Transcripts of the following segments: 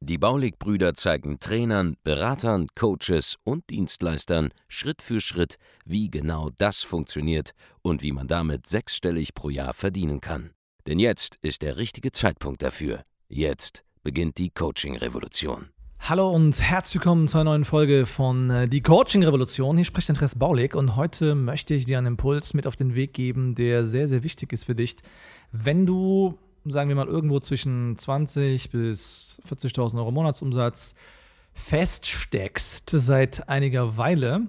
Die Baulig-Brüder zeigen Trainern, Beratern, Coaches und Dienstleistern Schritt für Schritt, wie genau das funktioniert und wie man damit sechsstellig pro Jahr verdienen kann. Denn jetzt ist der richtige Zeitpunkt dafür. Jetzt beginnt die Coaching-Revolution. Hallo und herzlich willkommen zu einer neuen Folge von äh, Die Coaching Revolution. Hier spricht Andreas Baulig und heute möchte ich dir einen Impuls mit auf den Weg geben, der sehr, sehr wichtig ist für dich, wenn du sagen wir mal, irgendwo zwischen 20 bis 40.000 Euro Monatsumsatz feststeckst seit einiger Weile,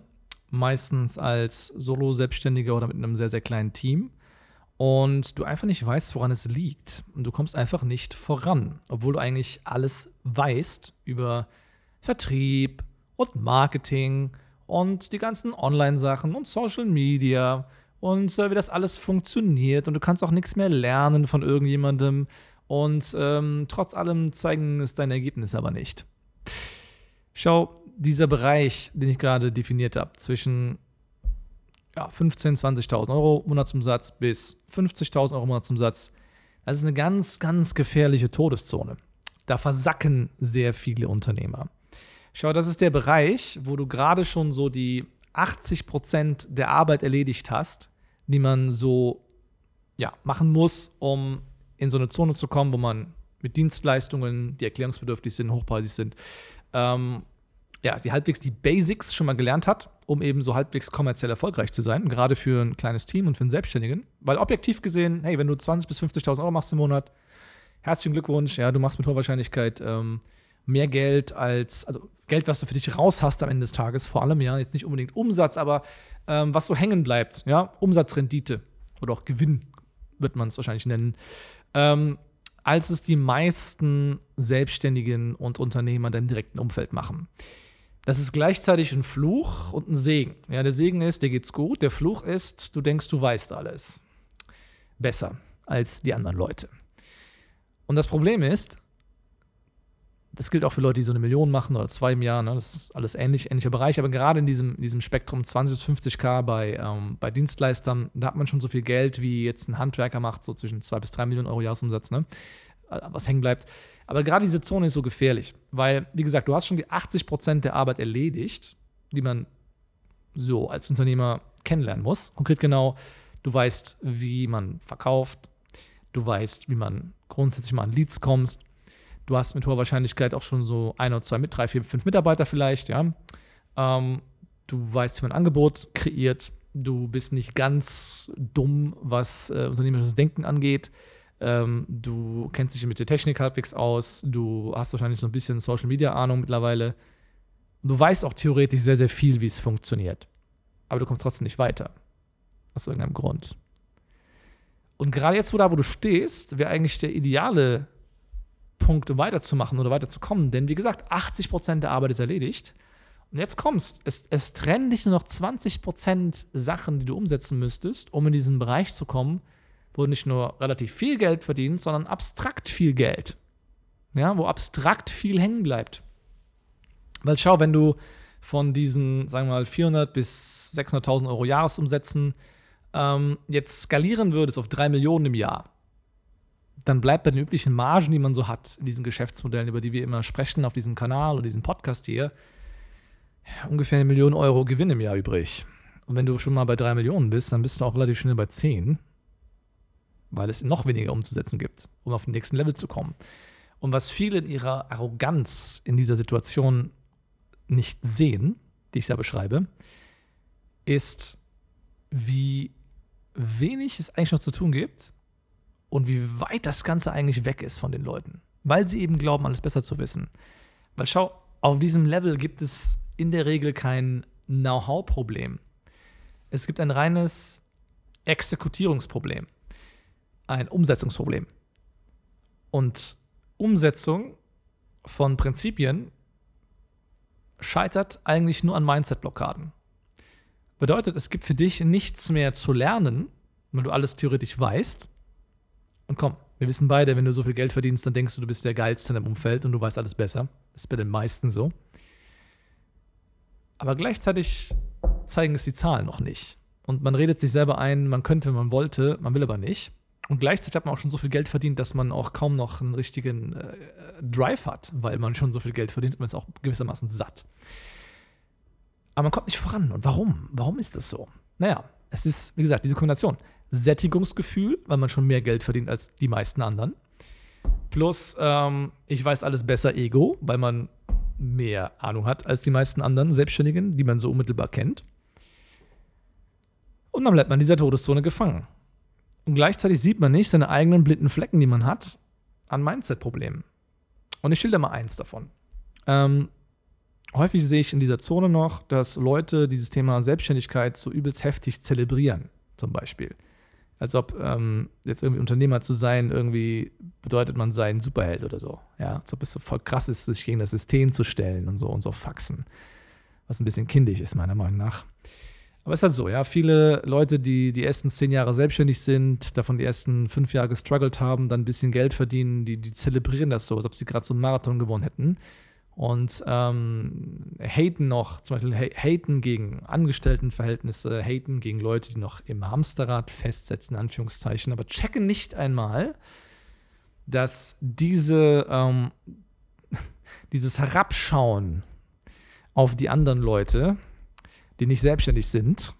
meistens als Solo-Selbstständiger oder mit einem sehr, sehr kleinen Team, und du einfach nicht weißt, woran es liegt. Und du kommst einfach nicht voran, obwohl du eigentlich alles weißt über Vertrieb und Marketing und die ganzen Online-Sachen und Social Media und äh, wie das alles funktioniert. Und du kannst auch nichts mehr lernen von irgendjemandem. Und ähm, trotz allem zeigen es deine Ergebnisse aber nicht. Schau, dieser Bereich, den ich gerade definiert habe, zwischen ja, 15.000, 20.000 Euro Monatsumsatz bis 50.000 Euro Monatsumsatz, das ist eine ganz, ganz gefährliche Todeszone. Da versacken sehr viele Unternehmer. Schau, das ist der Bereich, wo du gerade schon so die 80 Prozent der Arbeit erledigt hast, die man so ja, machen muss, um in so eine Zone zu kommen, wo man mit Dienstleistungen, die erklärungsbedürftig sind, hochpreisig sind, ähm, ja, die halbwegs die Basics schon mal gelernt hat, um eben so halbwegs kommerziell erfolgreich zu sein, gerade für ein kleines Team und für einen Selbstständigen. Weil objektiv gesehen, hey, wenn du 20.000 bis 50.000 Euro machst im Monat, herzlichen Glückwunsch, ja, du machst mit hoher Wahrscheinlichkeit ähm, mehr Geld als, also Geld, was du für dich raus hast am Ende des Tages, vor allem ja, jetzt nicht unbedingt Umsatz, aber ähm, was so hängen bleibt, ja, Umsatzrendite oder auch Gewinn wird man es wahrscheinlich nennen, ähm, als es die meisten Selbstständigen und Unternehmer im direkten Umfeld machen. Das ist gleichzeitig ein Fluch und ein Segen. Ja, der Segen ist, dir geht's gut, der Fluch ist, du denkst, du weißt alles. Besser als die anderen Leute. Und das Problem ist, das gilt auch für Leute, die so eine Million machen oder zwei im Jahr. Ne? Das ist alles ähnlich, ähnlicher Bereich. Aber gerade in diesem, in diesem Spektrum 20 bis 50k bei, ähm, bei Dienstleistern, da hat man schon so viel Geld, wie jetzt ein Handwerker macht, so zwischen zwei bis drei Millionen Euro Jahresumsatz, ne? Äh, was hängen bleibt. Aber gerade diese Zone ist so gefährlich, weil, wie gesagt, du hast schon die 80 Prozent der Arbeit erledigt, die man so als Unternehmer kennenlernen muss. Konkret genau, du weißt, wie man verkauft, du weißt, wie man grundsätzlich mal an Leads kommst, Du hast mit hoher Wahrscheinlichkeit auch schon so ein oder zwei mit drei, vier, fünf Mitarbeiter vielleicht, ja. Ähm, du weißt, wie man ein Angebot kreiert. Du bist nicht ganz dumm, was äh, unternehmerisches Denken angeht. Ähm, du kennst dich mit der Technik halbwegs aus. Du hast wahrscheinlich so ein bisschen Social Media Ahnung mittlerweile. Du weißt auch theoretisch sehr, sehr viel, wie es funktioniert. Aber du kommst trotzdem nicht weiter. Aus irgendeinem Grund. Und gerade jetzt, wo da, wo du stehst, wäre eigentlich der ideale Punkte weiterzumachen oder weiterzukommen. Denn wie gesagt, 80 Prozent der Arbeit ist erledigt. Und jetzt kommst, es, es trennen dich nur noch 20 Prozent Sachen, die du umsetzen müsstest, um in diesen Bereich zu kommen, wo du nicht nur relativ viel Geld verdienst, sondern abstrakt viel Geld. Ja, wo abstrakt viel hängen bleibt. Weil schau, wenn du von diesen, sagen wir mal, 400 bis 600.000 Euro Jahresumsätzen ähm, jetzt skalieren würdest auf 3 Millionen im Jahr, dann bleibt bei den üblichen Margen, die man so hat, in diesen Geschäftsmodellen, über die wir immer sprechen auf diesem Kanal oder diesem Podcast hier, ungefähr eine Million Euro Gewinn im Jahr übrig. Und wenn du schon mal bei drei Millionen bist, dann bist du auch relativ schnell bei zehn, weil es noch weniger umzusetzen gibt, um auf den nächsten Level zu kommen. Und was viele in ihrer Arroganz in dieser Situation nicht sehen, die ich da beschreibe, ist, wie wenig es eigentlich noch zu tun gibt und wie weit das Ganze eigentlich weg ist von den Leuten, weil sie eben glauben, alles besser zu wissen. Weil schau, auf diesem Level gibt es in der Regel kein Know-how-Problem. Es gibt ein reines Exekutierungsproblem, ein Umsetzungsproblem. Und Umsetzung von Prinzipien scheitert eigentlich nur an Mindset-Blockaden. Bedeutet, es gibt für dich nichts mehr zu lernen, weil du alles theoretisch weißt. Und komm, wir wissen beide, wenn du so viel Geld verdienst, dann denkst du, du bist der Geilste in deinem Umfeld und du weißt alles besser. Das ist bei den meisten so. Aber gleichzeitig zeigen es die Zahlen noch nicht. Und man redet sich selber ein, man könnte, man wollte, man will aber nicht. Und gleichzeitig hat man auch schon so viel Geld verdient, dass man auch kaum noch einen richtigen äh, Drive hat, weil man schon so viel Geld verdient, man ist auch gewissermaßen satt. Aber man kommt nicht voran. Und warum? Warum ist das so? Naja, es ist, wie gesagt, diese Kombination. Sättigungsgefühl, weil man schon mehr Geld verdient als die meisten anderen. Plus, ähm, ich weiß alles besser, Ego, weil man mehr Ahnung hat als die meisten anderen Selbstständigen, die man so unmittelbar kennt. Und dann bleibt man in dieser Todeszone gefangen. Und gleichzeitig sieht man nicht seine eigenen blinden Flecken, die man hat, an Mindset-Problemen. Und ich schilder mal eins davon. Ähm, häufig sehe ich in dieser Zone noch, dass Leute dieses Thema Selbstständigkeit so übelst heftig zelebrieren, zum Beispiel. Als ob ähm, jetzt irgendwie Unternehmer zu sein, irgendwie bedeutet, man sei ein Superheld oder so. Ja, als ob es so voll krass ist, sich gegen das System zu stellen und so und so Faxen. Was ein bisschen kindisch ist, meiner Meinung nach. Aber es ist halt so, ja, viele Leute, die die ersten zehn Jahre selbstständig sind, davon die ersten fünf Jahre gestruggelt haben, dann ein bisschen Geld verdienen, die, die zelebrieren das so, als ob sie gerade so einen Marathon gewonnen hätten und ähm, haten noch, zum Beispiel haten gegen Angestelltenverhältnisse, haten gegen Leute, die noch im Hamsterrad festsetzen, in Anführungszeichen, aber checken nicht einmal, dass diese, ähm, dieses Herabschauen auf die anderen Leute, die nicht selbstständig sind,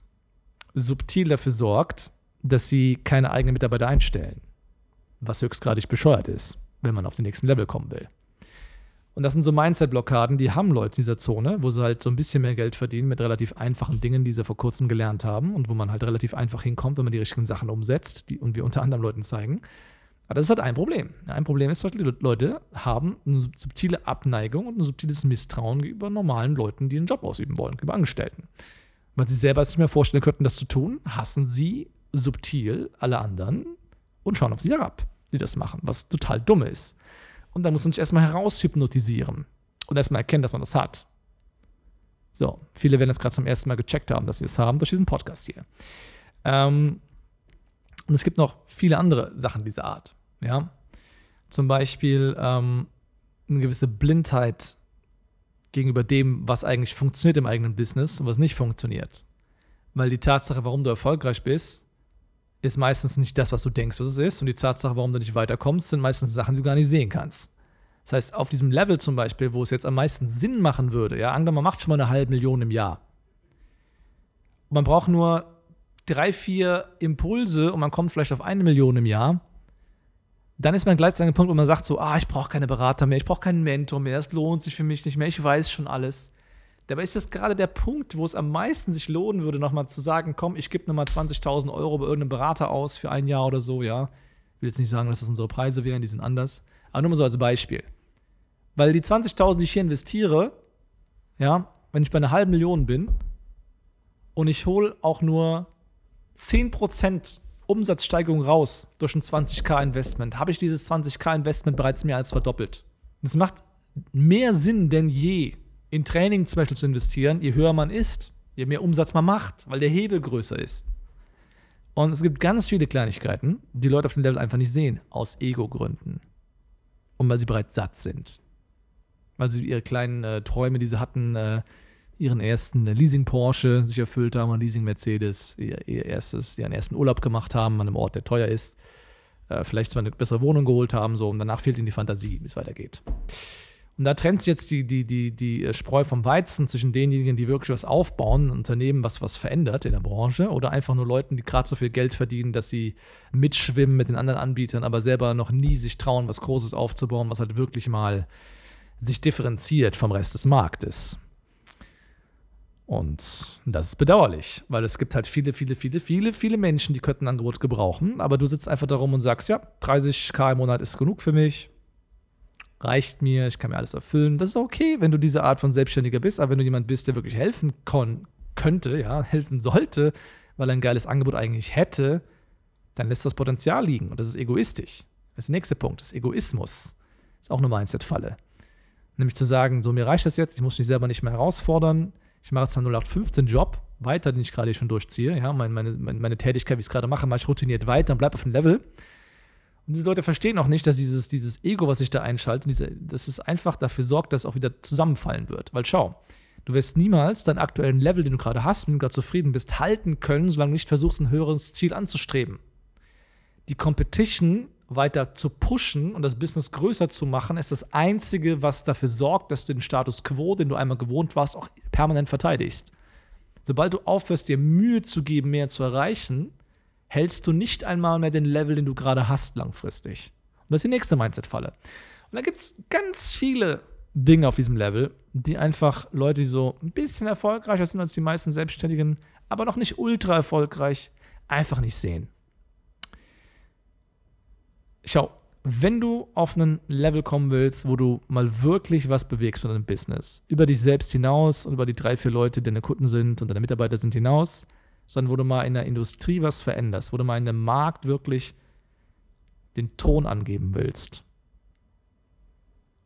subtil dafür sorgt, dass sie keine eigenen Mitarbeiter einstellen. Was höchstgradig bescheuert ist, wenn man auf den nächsten Level kommen will. Und das sind so Mindset-Blockaden, die haben Leute in dieser Zone, wo sie halt so ein bisschen mehr Geld verdienen mit relativ einfachen Dingen, die sie vor kurzem gelernt haben und wo man halt relativ einfach hinkommt, wenn man die richtigen Sachen umsetzt die, und wir unter anderem Leuten zeigen. Aber das ist halt ein Problem. Ein Problem ist, Leute haben eine subtile Abneigung und ein subtiles Misstrauen gegenüber normalen Leuten, die einen Job ausüben wollen, gegenüber Angestellten. Weil sie selber es nicht mehr vorstellen könnten, das zu tun, hassen sie subtil alle anderen und schauen auf sie herab, die das machen, was total dumm ist. Und dann muss man sich erstmal heraushypnotisieren und erstmal erkennen, dass man das hat. So, viele werden jetzt gerade zum ersten Mal gecheckt haben, dass sie es haben durch diesen Podcast hier. Ähm, und es gibt noch viele andere Sachen dieser Art. Ja, zum Beispiel ähm, eine gewisse Blindheit gegenüber dem, was eigentlich funktioniert im eigenen Business und was nicht funktioniert. Weil die Tatsache, warum du erfolgreich bist, ist meistens nicht das, was du denkst, was es ist. Und die Tatsache, warum du nicht weiterkommst, sind meistens Sachen, die du gar nicht sehen kannst. Das heißt, auf diesem Level zum Beispiel, wo es jetzt am meisten Sinn machen würde, ja, angenommen, man macht schon mal eine halbe Million im Jahr. Man braucht nur drei, vier Impulse und man kommt vielleicht auf eine Million im Jahr. Dann ist man gleichzeitig an dem Punkt, wo man sagt so, ah, ich brauche keine Berater mehr, ich brauche keinen Mentor mehr, es lohnt sich für mich nicht mehr, ich weiß schon alles. Dabei ist das gerade der Punkt, wo es am meisten sich lohnen würde, nochmal zu sagen, komm, ich gebe nochmal 20.000 Euro bei irgendeinem Berater aus für ein Jahr oder so, ja. Ich will jetzt nicht sagen, dass das unsere Preise wären, die sind anders. Aber nur mal so als Beispiel. Weil die 20.000, die ich hier investiere, ja, wenn ich bei einer halben Million bin und ich hole auch nur 10% Umsatzsteigerung raus durch ein 20k Investment, habe ich dieses 20k Investment bereits mehr als verdoppelt. Das macht mehr Sinn denn je, in Training zum Beispiel zu investieren, je höher man ist, je mehr Umsatz man macht, weil der Hebel größer ist. Und es gibt ganz viele Kleinigkeiten, die Leute auf dem Level einfach nicht sehen, aus Ego-Gründen. Und weil sie bereits satt sind. Weil sie ihre kleinen äh, Träume, die sie hatten, äh, ihren ersten äh, Leasing-Porsche sich erfüllt haben, ein Leasing-Mercedes, ihr, ihr, erstes, ihren ersten Urlaub gemacht haben an einem Ort, der teuer ist, äh, vielleicht zwar eine bessere Wohnung geholt haben, so, und danach fehlt ihnen die Fantasie, wie es weitergeht. Und da trennt sich jetzt die, die, die, die äh, Spreu vom Weizen zwischen denjenigen, die wirklich was aufbauen, ein Unternehmen, was was verändert in der Branche, oder einfach nur Leuten, die gerade so viel Geld verdienen, dass sie mitschwimmen mit den anderen Anbietern, aber selber noch nie sich trauen, was Großes aufzubauen, was halt wirklich mal sich differenziert vom Rest des Marktes. Und das ist bedauerlich, weil es gibt halt viele, viele, viele, viele, viele Menschen, die könnten ein Angebot gebrauchen, aber du sitzt einfach darum und sagst, ja, 30k im Monat ist genug für mich, reicht mir, ich kann mir alles erfüllen. Das ist okay, wenn du diese Art von Selbstständiger bist, aber wenn du jemand bist, der wirklich helfen könnte, ja, helfen sollte, weil er ein geiles Angebot eigentlich hätte, dann lässt du das Potenzial liegen und das ist egoistisch. Das ist der nächste Punkt, das ist Egoismus. Das ist auch eine Mindset-Falle. Nämlich zu sagen, so mir reicht das jetzt, ich muss mich selber nicht mehr herausfordern, ich mache jetzt zwar 0815 Job, weiter, den ich gerade schon durchziehe. Ja, meine, meine, meine Tätigkeit, wie ich es gerade mache, mache ich routiniert weiter und bleibe auf dem Level. Diese Leute verstehen auch nicht, dass dieses, dieses Ego, was sich da einschaltet, diese, dass es einfach dafür sorgt, dass es auch wieder zusammenfallen wird. Weil schau, du wirst niemals deinen aktuellen Level, den du gerade hast, wenn du gerade zufrieden bist, halten können, solange du nicht versuchst, ein höheres Ziel anzustreben. Die Competition weiter zu pushen und das Business größer zu machen, ist das Einzige, was dafür sorgt, dass du den Status quo, den du einmal gewohnt warst, auch permanent verteidigst. Sobald du aufhörst, dir Mühe zu geben, mehr zu erreichen, hältst du nicht einmal mehr den Level, den du gerade hast, langfristig. Und das ist die nächste Mindset-Falle. Und da gibt es ganz viele Dinge auf diesem Level, die einfach Leute, die so ein bisschen erfolgreicher sind als die meisten Selbstständigen, aber noch nicht ultra erfolgreich, einfach nicht sehen. Schau, wenn du auf ein Level kommen willst, wo du mal wirklich was bewegst von deinem Business, über dich selbst hinaus und über die drei, vier Leute, die deine Kunden sind und deine Mitarbeiter sind hinaus, sondern wo du mal in der Industrie was veränderst, wo du mal in dem Markt wirklich den Ton angeben willst,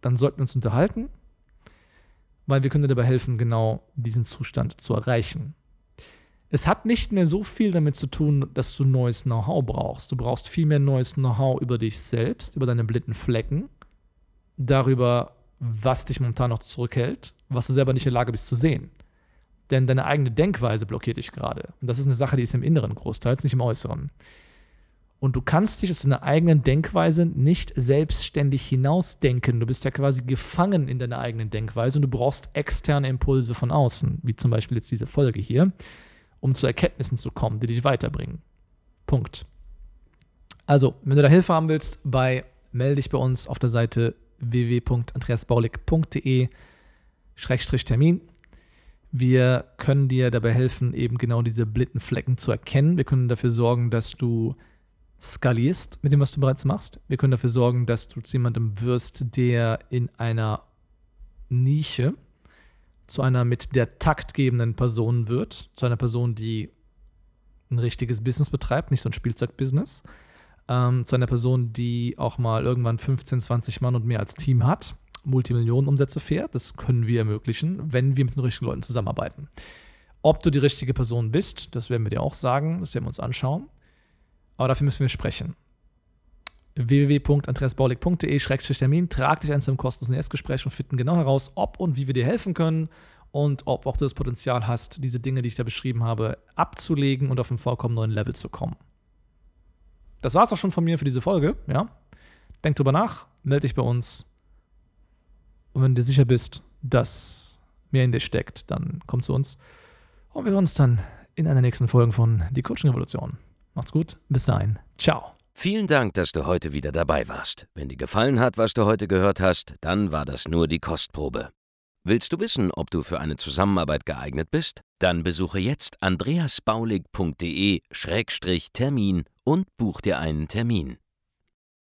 dann sollten wir uns unterhalten, weil wir können dir dabei helfen, genau diesen Zustand zu erreichen. Es hat nicht mehr so viel damit zu tun, dass du neues Know-how brauchst. Du brauchst viel mehr neues Know-how über dich selbst, über deine blinden Flecken, darüber, was dich momentan noch zurückhält, was du selber nicht in der Lage bist zu sehen. Denn deine eigene Denkweise blockiert dich gerade. Und das ist eine Sache, die ist im Inneren großteils, nicht im Äußeren. Und du kannst dich aus deiner eigenen Denkweise nicht selbstständig hinausdenken. Du bist ja quasi gefangen in deiner eigenen Denkweise und du brauchst externe Impulse von außen, wie zum Beispiel jetzt diese Folge hier um zu Erkenntnissen zu kommen, die dich weiterbringen. Punkt. Also, wenn du da Hilfe haben willst, bei melde dich bei uns auf der Seite www.andreasbaulig.de-termin. Wir können dir dabei helfen, eben genau diese blinden Flecken zu erkennen. Wir können dafür sorgen, dass du skalierst mit dem, was du bereits machst. Wir können dafür sorgen, dass du zu jemandem wirst, der in einer Nische zu einer mit der taktgebenden Person wird, zu einer Person, die ein richtiges Business betreibt, nicht so ein Spielzeugbusiness, ähm, zu einer Person, die auch mal irgendwann 15, 20 Mann und mehr als Team hat, Multimillionenumsätze fährt. Das können wir ermöglichen, wenn wir mit den richtigen Leuten zusammenarbeiten. Ob du die richtige Person bist, das werden wir dir auch sagen, das werden wir uns anschauen. Aber dafür müssen wir sprechen www.andreasbaulig.de-termin. Trag dich ein zum kostenlosen Erstgespräch und finden genau heraus, ob und wie wir dir helfen können und ob auch du das Potenzial hast, diese Dinge, die ich da beschrieben habe, abzulegen und auf einen vollkommen neuen Level zu kommen. Das war es auch schon von mir für diese Folge. Ja? Denk drüber nach, melde dich bei uns. Und wenn du dir sicher bist, dass mehr in dir steckt, dann komm zu uns. Und wir hören uns dann in einer nächsten Folge von Die Coaching Revolution. Macht's gut, bis dahin. Ciao. Vielen Dank, dass du heute wieder dabei warst. Wenn dir gefallen hat, was du heute gehört hast, dann war das nur die Kostprobe. Willst du wissen, ob du für eine Zusammenarbeit geeignet bist? Dann besuche jetzt andreasbaulig.de-termin und buch dir einen Termin.